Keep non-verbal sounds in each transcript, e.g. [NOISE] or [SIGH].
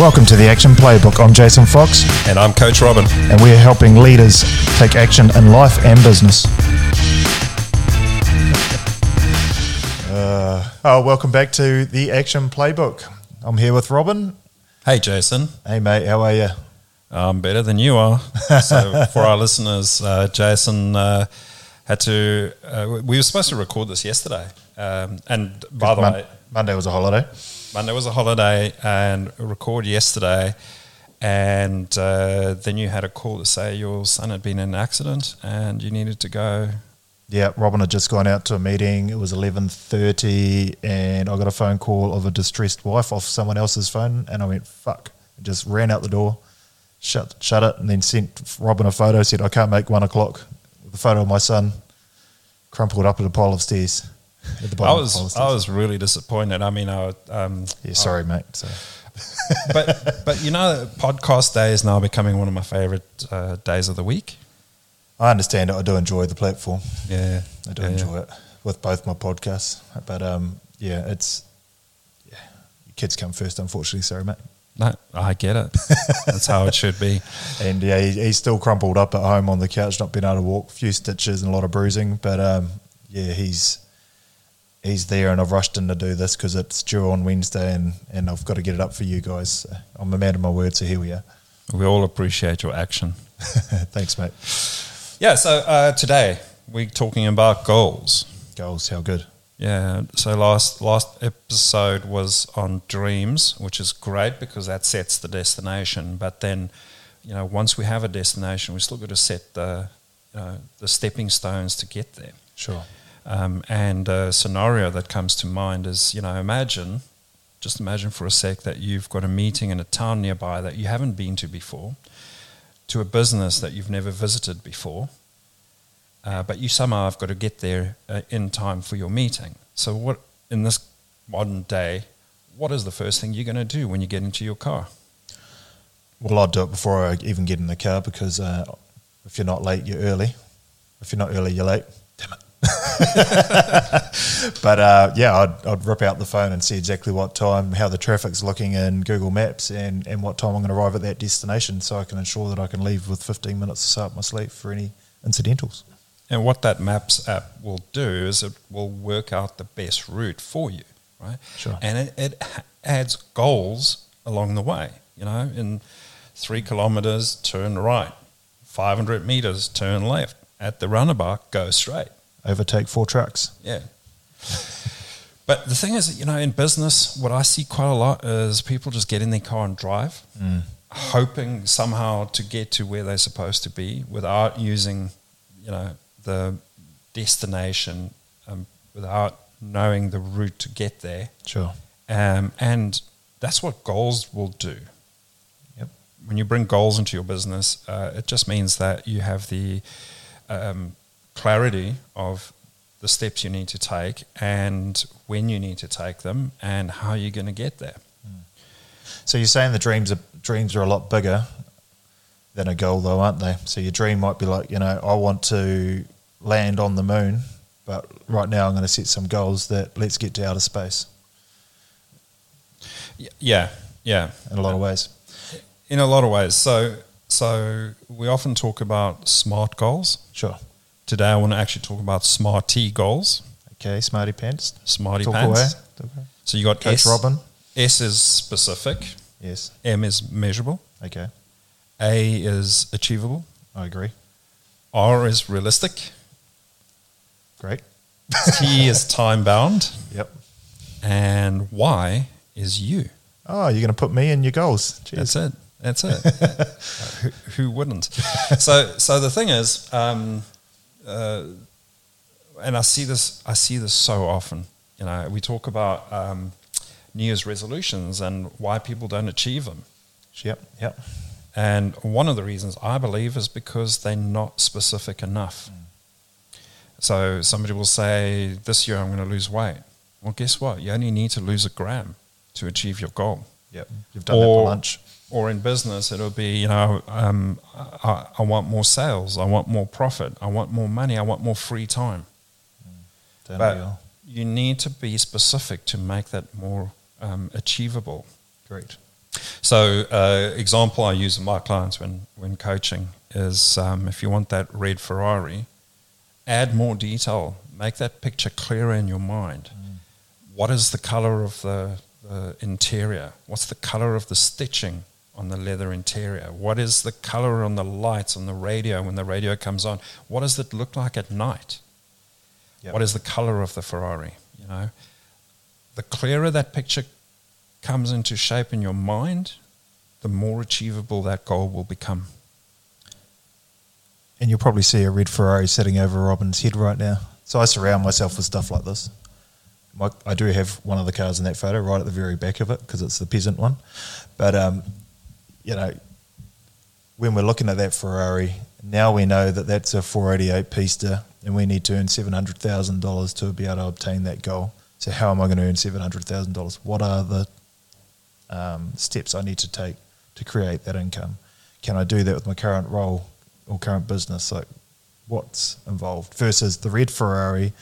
Welcome to the Action Playbook. I'm Jason Fox, And I'm Coach Robin. and we're helping leaders take action in life and business. Uh, oh, welcome back to the Action Playbook. I'm here with Robin. Hey, Jason. Hey, mate, how are you? I'm better than you are. So, for our [LAUGHS] listeners, uh, Jason uh, had to. Uh, we were supposed to record this yesterday. Um, and by the Mon- way, Monday was a holiday. Monday was a holiday and record yesterday. And uh, then you had a call to say your son had been in an accident and you needed to go. Yeah, Robin had just gone out to a meeting. It was eleven thirty, and I got a phone call of a distressed wife off someone else's phone, and I went fuck. I just ran out the door, shut shut it, and then sent Robin a photo. Said I can't make one o'clock. The photo of my son crumpled up at a pile of stairs. At the I bottom the was. I was really disappointed. I mean, I um, yeah, sorry, mate. So [LAUGHS] but but you know, podcast day is now becoming one of my favorite uh, days of the week. I understand it. I do enjoy the platform. Yeah, I do yeah, enjoy it with both my podcasts. But um, yeah, it's yeah, kids come first. Unfortunately, sorry, mate. No, I get it. That's how it should be. [LAUGHS] And yeah, he, he's still crumpled up at home on the couch, not being able to walk, a few stitches and a lot of bruising. But um, yeah, he's he's there, and I've rushed in to do this because it's due on Wednesday, and, and I've got to get it up for you guys. I'm a man of my word, so here we are. We all appreciate your action. [LAUGHS] Thanks, mate. Yeah. So uh, today we're talking about goals. Goals, how good. Yeah. So last last episode was on dreams, which is great because that sets the destination. But then, you know, once we have a destination, we still got to set the you know, the stepping stones to get there. Sure. Um, and a scenario that comes to mind is, you know, imagine, just imagine for a sec that you've got a meeting in a town nearby that you haven't been to before, to a business that you've never visited before, uh, but you somehow have got to get there uh, in time for your meeting. So, what in this modern day, what is the first thing you're going to do when you get into your car? Well, I'd do it before I even get in the car because uh, if you're not late, you're early. If you're not early, you're late. Damn it. [LAUGHS] but uh, yeah, I'd, I'd rip out the phone and see exactly what time, how the traffic's looking in Google Maps, and, and what time I'm going to arrive at that destination so I can ensure that I can leave with 15 minutes to start my sleep for any incidentals. And what that Maps app will do is it will work out the best route for you, right? Sure. And it, it adds goals along the way. You know, in three kilometers, turn right. 500 meters, turn left. At the roundabout, go straight. Overtake four trucks. Yeah. But the thing is, you know, in business, what I see quite a lot is people just get in their car and drive, hoping somehow to get to where they're supposed to be without using, you know, the destination, um, without knowing the route to get there. Sure. Um, and that's what goals will do. Yep. When you bring goals into your business, uh, it just means that you have the um, clarity of the steps you need to take and when you need to take them and how you're going to get there. Mm. So you're saying the dreams are dreams are a lot bigger than a goal, though, aren't they? So your dream might be like, you know, I want to land on the moon, but right now I'm going to set some goals that let's get to outer space Yeah, yeah. in a lot of ways. In a lot of ways. So, so we often talk about smart goals. Sure. Today, I want to actually talk about smarty goals, Okay, smarty pants. smarty Talk pants. away. Talk away. So you got Coach S, Robin. S is specific, Yes. M is measurable, Okay. A is achievable, I agree. R is realistic, Great. T is [LAUGHS] time bound, Yep. and Y is you. Oh, you're going to put me in your goals. Cheers. That's it. That's it. [LAUGHS] Who, who wouldn't? So, so the thing is, um, uh, and I see this. I see this so often. You know, we talk about um, New Year's resolutions and why people don't achieve them. Yep. Yep. And one of the reasons I believe is because they're not specific enough. So somebody will say, This year I'm going to lose weight. Well, guess what? You only need to lose a gram to achieve your goal. Yep. You've done that for lunch. Or in business, it'll be, you know, um, I, I want more sales, I want more profit, I want more money, I want more free time. Don't But you need to be specific to make that more um, achievable. Great. So, uh, example I use with my clients when when coaching is um, if you want that red Ferrari, add more detail, make that picture clearer in your mind. Mm. What is the color of the, the interior? What's the color of the stitching? On the leather interior? What is the color on the lights on the radio when the radio comes on? What does it look like at night? Yep. What is the color of the Ferrari? You know, the clearer that picture comes into shape in your mind, the more achievable that goal will become. And you'll probably see a red Ferrari sitting over Robin's head right now. So I surround myself with stuff like this. My, I do have one of the cars in that photo right at the very back of it because it's the peasant one. But um, you know, when we're looking at that Ferrari, now we know that that's a 488 Pista and we need to earn $700,000 to be able to obtain that goal. So, how am I going to earn $700,000? What are the um, steps I need to take to create that income? Can I do that with my current role or current business? Like, what's involved? Versus the red Ferrari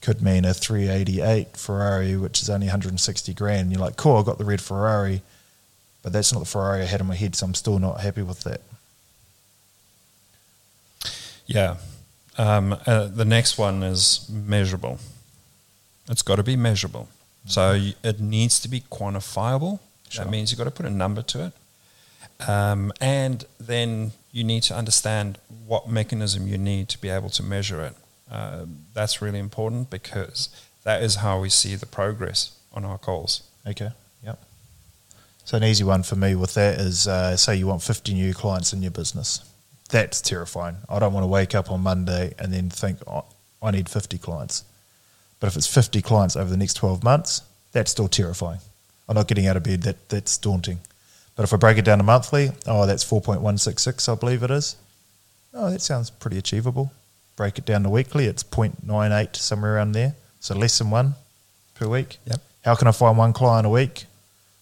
could mean a 388 Ferrari, which is only 160 grand. You're like, cool, I got the red Ferrari but that's not the Ferrari I had in my head, so I'm still not happy with that. Yeah. Um, uh, the next one is measurable. It's got to be measurable. Mm-hmm. So it needs to be quantifiable. Sure. That means you've got to put a number to it. Um, and then you need to understand what mechanism you need to be able to measure it. Uh, that's really important because that is how we see the progress on our goals. Okay. So an easy one for me with that is uh, say you want 50 new clients in your business. That's terrifying. I don't want to wake up on Monday and then think oh, I need 50 clients. But if it's 50 clients over the next 12 months, that's still terrifying. I'm not getting out of bed. That that's daunting. But if I break it down to monthly, oh, that's 4.166, I believe it is. Oh, that sounds pretty achievable. Break it down to weekly, it's 0.98, somewhere around there. So less than one per week. Yep. How can I find one client a week?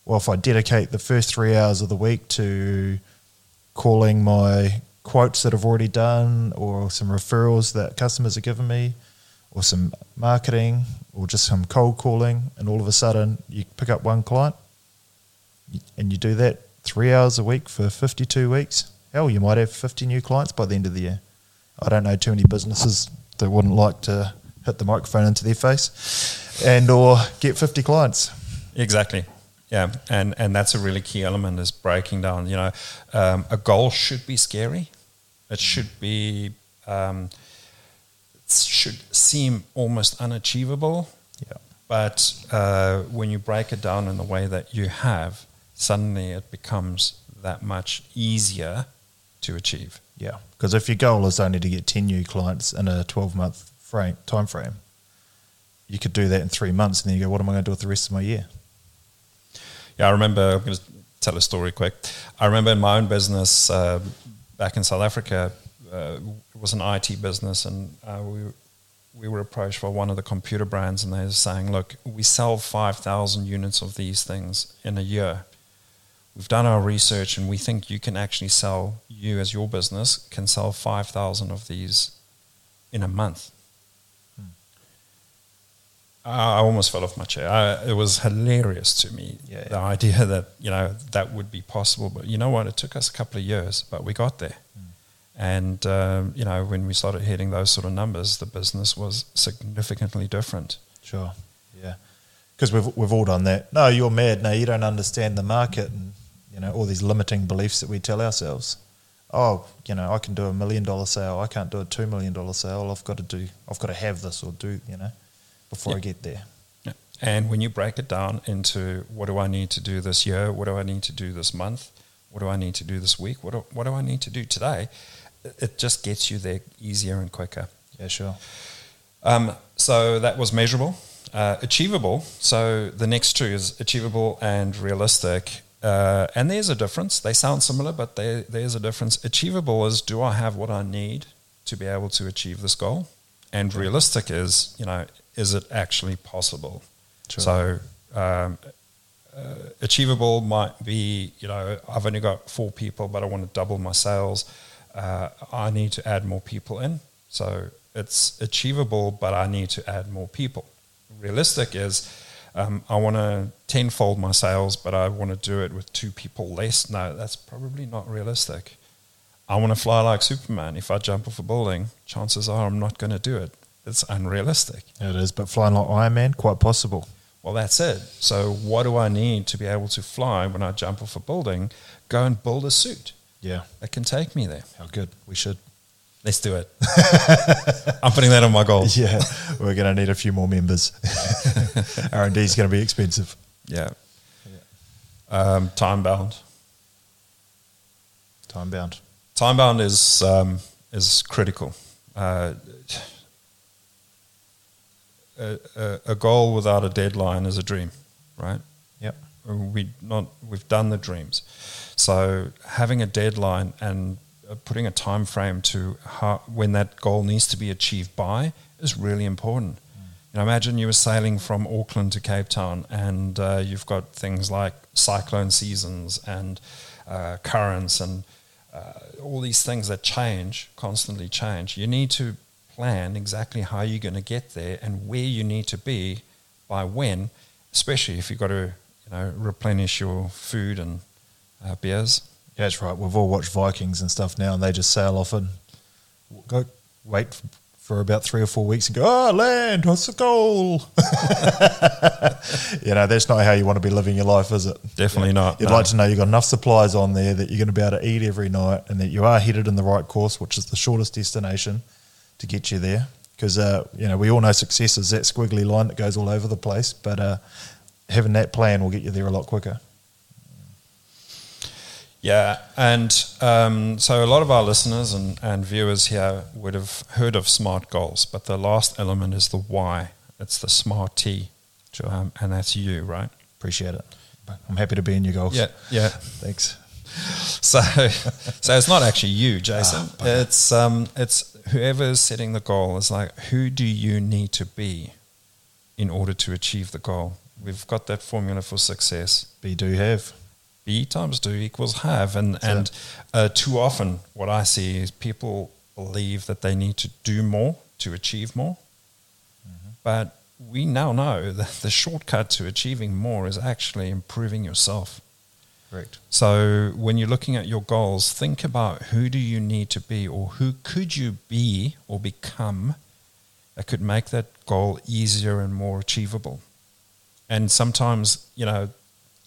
Well, if I dedicate the first three hours of the week to calling my quotes that I've already done, or some referrals that customers are giving me, or some marketing, or just some cold calling, and all of a sudden you pick up one client and you do that three hours a week for 52 weeks, hell, you might have 50 new clients by the end of the year. I don't know too many businesses that wouldn't like to hit the microphone into their face and or get 50 clients. Exactly. Yeah, and and that's a really key element is breaking down. You know, um, a goal should be scary. It should be um, it should seem almost unachievable. Yeah. But uh, when you break it down in the way that you have, suddenly it becomes that much easier to achieve. Yeah, because if your goal is only to get ten new clients in a twelve month frame time frame, you could do that in three months, and then you go, "What am I going to do with the rest of my year?" Yeah, I remember. I'm going to tell a story quick. I remember in my own business uh, back in South Africa, uh, it was an IT business, and uh, we we were approached by one of the computer brands, and they were saying, "Look, we sell five thousand units of these things in a year. We've done our research, and we think you can actually sell. You as your business can sell five thousand of these in a month." I almost fell off my chair. I, it was hilarious to me yeah, yeah. the idea that you know that would be possible. But you know what? It took us a couple of years, but we got there. Mm. And um, you know, when we started hitting those sort of numbers, the business was significantly different. Sure. Yeah. Because we've we've all done that. No, you're mad. No, you don't understand the market, and you know all these limiting beliefs that we tell ourselves. Oh, you know, I can do a million dollar sale. I can't do a two million dollar sale. I've got to do. I've got to have this or do. You know before I get there. And when you break it down into what do I need to do this year? What do I need to do this month? What do I need to do this week? What do, what do I need to do today? It just gets you there easier and quicker. Yeah, sure. Um, so that was measurable. Uh, achievable. So the next two is achievable and realistic. Uh, and there's a difference. They sound similar, but they, there's a difference. Achievable is do I have what I need to be able to achieve this goal? And realistic is, you know, is it actually possible? Sure. So, um, uh, achievable might be, you know, I've only got four people, but I want to double my sales. Uh, I need to add more people in. So it's achievable, but I need to add more people. Realistic is Um, I want to tenfold my sales, but I want to do it with two people less. No, that's probably not realistic. I want to fly like Superman. If I jump off a building, chances are I'm not going to do it. It's unrealistic. It is, but flying like Iron Man, quite possible. Well, that's it. So, what do I need to be able to fly when I jump off a building? Go and build a suit Yeah. that can take me there. How good. We should. Let's do it. [LAUGHS] I'm putting that on my goals. [LAUGHS] Yeah. We're going to need a few more members. [LAUGHS] R&D is going to be expensive. Yeah. Um, time bound. Time bound. Time bound is um, is critical. Uh, a, a, a goal without a deadline is a dream, right? Yep. we not we've done the dreams so having a deadline and putting a time frame to how, when that goal needs to be achieved by is really important you know imagine you were sailing from auckland to cape town and uh, you've got things like cyclone seasons and uh, currents and uh, all these things that change constantly change you need to plan exactly how you're going to get there and where you need to be by when especially if you've got to you know replenish your food and uh, beers. Yeah, that's right. We've all watched Vikings and stuff now, and they just sail off and go wait for about three or four weeks and go, oh, land, what's the goal? [LAUGHS] you know, that's not how you want to be living your life, is it? Definitely not. You'd no. like to know you've got enough supplies on there that you're going to be able to eat every night and that you are headed in the right course, which is the shortest destination to get you there. Because, uh, you know, we all know success is that squiggly line that goes all over the place, but uh, having that plan will get you there a lot quicker. Yeah, and um, so a lot of our listeners and, and viewers here would have heard of SMART goals, but the last element is the why. It's the SMART T, Sure. um, and that's you, right? Appreciate it. I'm happy to be in your goals. Yeah, yeah. Thanks. So, [LAUGHS] so it's not actually you, Jason. Ah, it's um, it's whoever's setting the goal. Is like, who do you need to be in order to achieve the goal? We've got that formula for success. Be do have. be times do equals have and That's and uh, too often what i see is people believe that they need to do more to achieve more Mm-hmm. but we now know that the shortcut to achieving more is actually improving yourself Correct. so when you're looking at your goals think about who do you need to be or who could you be or become that could make that goal easier and more achievable and sometimes you know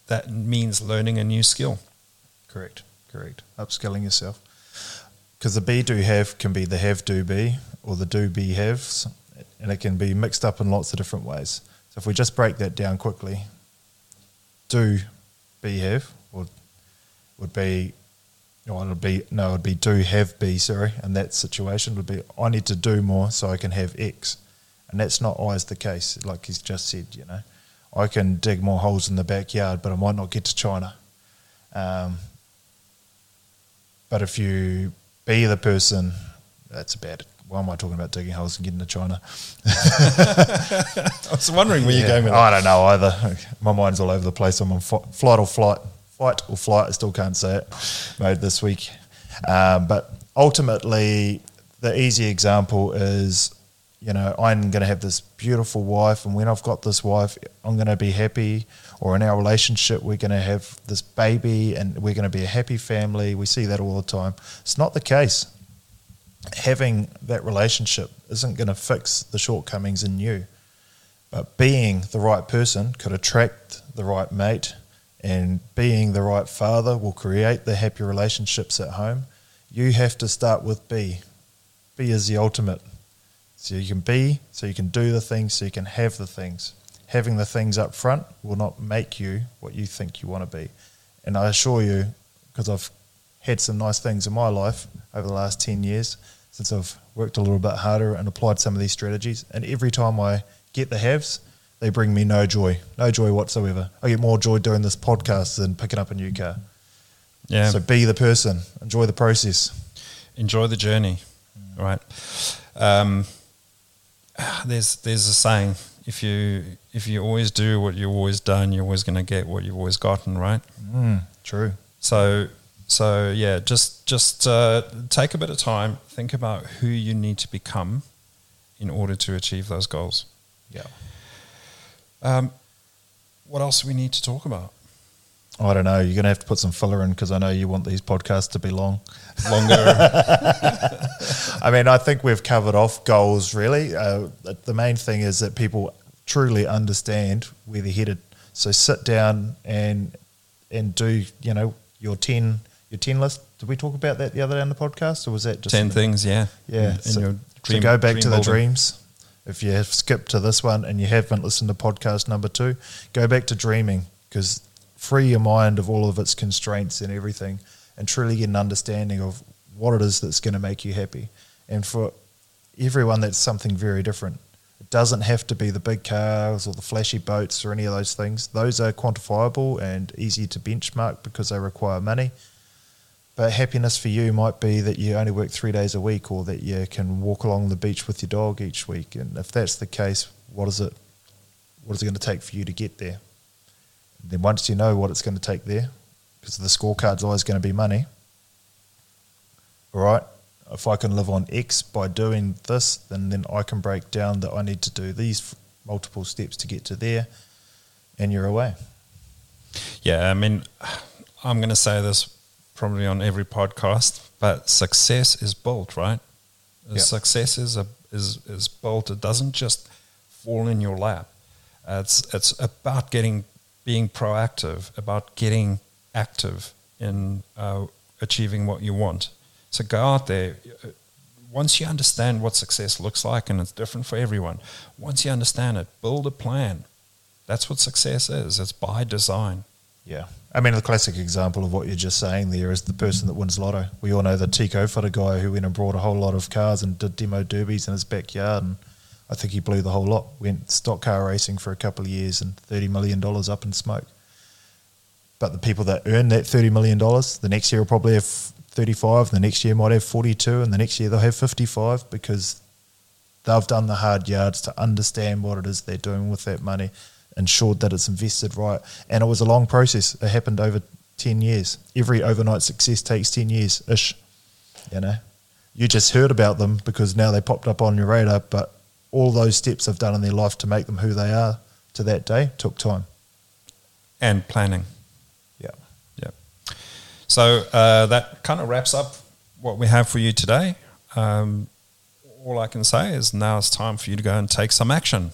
that means learning a new skill Correct. Correct. Upskilling yourself. Because the be do have can be the have do be or the do be haves, and it can be mixed up in lots of different ways. So if we just break that down quickly, do be have would be or it'd be no, it'd be do have be, sorry, and that situation would be I need to do more so I can have X. And that's not always the case, like he's just said, you know. I can dig more holes in the backyard, but I might not get to China. Um, but if you be the person, that's bad. Why am I talking about digging holes and getting to China? [LAUGHS] I was wondering where Yeah. you're going with I don't know either. [LAUGHS] My mind's all over the place. I'm on flight or flight, fight or flight. I still can't say it mode this week. Um, but ultimately, the easy example is, you know, I'm going to have this beautiful wife, and when I've got this wife, I'm going to be happy. Or in our relationship, we're going to have this baby, and we're going to be a happy family. We see that all the time. It's not the case having that relationship isn't going to fix the shortcomings in you. But being the right person could attract the right mate, and being the right father will create the happy relationships at home. You have to start with be. Be is the ultimate. So you can be, so you can do the things, so you can have the things. Having the things up front will not make you what you think you want to be. And I assure you, because I've had some nice things in my life over the last 10 years since I've worked a little bit harder and applied some of these strategies. And every time I get the haves, they bring me no joy, no joy whatsoever. I get more joy doing this podcast than picking up a new car. Yeah. So be the person, enjoy the process. Enjoy the journey, right? Um, there's there's a saying: if you if you always do what you've always done, you're always going to get what you've always gotten, right? Mm, true. So so yeah, just just uh, take a bit of time, think about who you need to become in order to achieve those goals. Yeah. Um, what else do we need to talk about? I don't know. You're going to have to put some filler in because I know you want these podcasts to be long. Longer. [LAUGHS] I mean, I think we've covered off goals really. Uh, the main thing is that people truly understand where they're headed. So sit down and and do you know your ten your ten list. Did we talk about that the other day on the podcast, or was that just Ten things, yeah. Yeah. In, so, your so go back to the building. dreams. If you have skipped to this one and you haven't listened to podcast number two, go back to dreaming because free your mind of all of its constraints and everything and truly get an understanding of what it is that's going to make you happy. And for everyone, that's something very different. It doesn't have to be the big cars or the flashy boats or any of those things. Those are quantifiable and easy to benchmark because they require money. But happiness for you might be that you only work three days a week or that you can walk along the beach with your dog each week. And if that's the case, what is it? What is it going to take for you to get there? Then once you know what it's going to take there, because the scorecard's always going to be money, all right, if I can live on X by doing this, then, then I can break down that I need to do these multiple steps to get to there, and you're away. Yeah, I mean, I'm going to say this probably on every podcast, but success is built, right? Yeah. Success is a is is built. It doesn't just fall in your lap. Uh, it's it's about getting being proactive, about getting active in uh, achieving what you want. So go out there. Once you understand what success looks like, and it's different for everyone. Once you understand it, build a plan. That's what success is. It's by design. Yeah. I mean, the classic example of what you're just saying there is the person that wins lotto. We all know the Tico for guy who went and brought a whole lot of cars and did demo derbies in his backyard. And I think he blew the whole lot. Went stock car racing for a couple of years and $30 million up in smoke. But the people that earn that $30 million, the next year will probably have 35, the next year might have 42, and the next year they'll have 55 because they've done the hard yards to understand what it is they're doing with that money, ensured that it's invested right. And it was a long process. It happened over 10 years. Every overnight success takes 10 years ish. You know, you just heard about them because now they popped up on your radar, but all those steps they've done in their life to make them who they are to that day took time. and planning. Yeah. Yeah. So uh, that kind of wraps up what we have for you today. Um, all I can say is now it's time for you to go and take some action.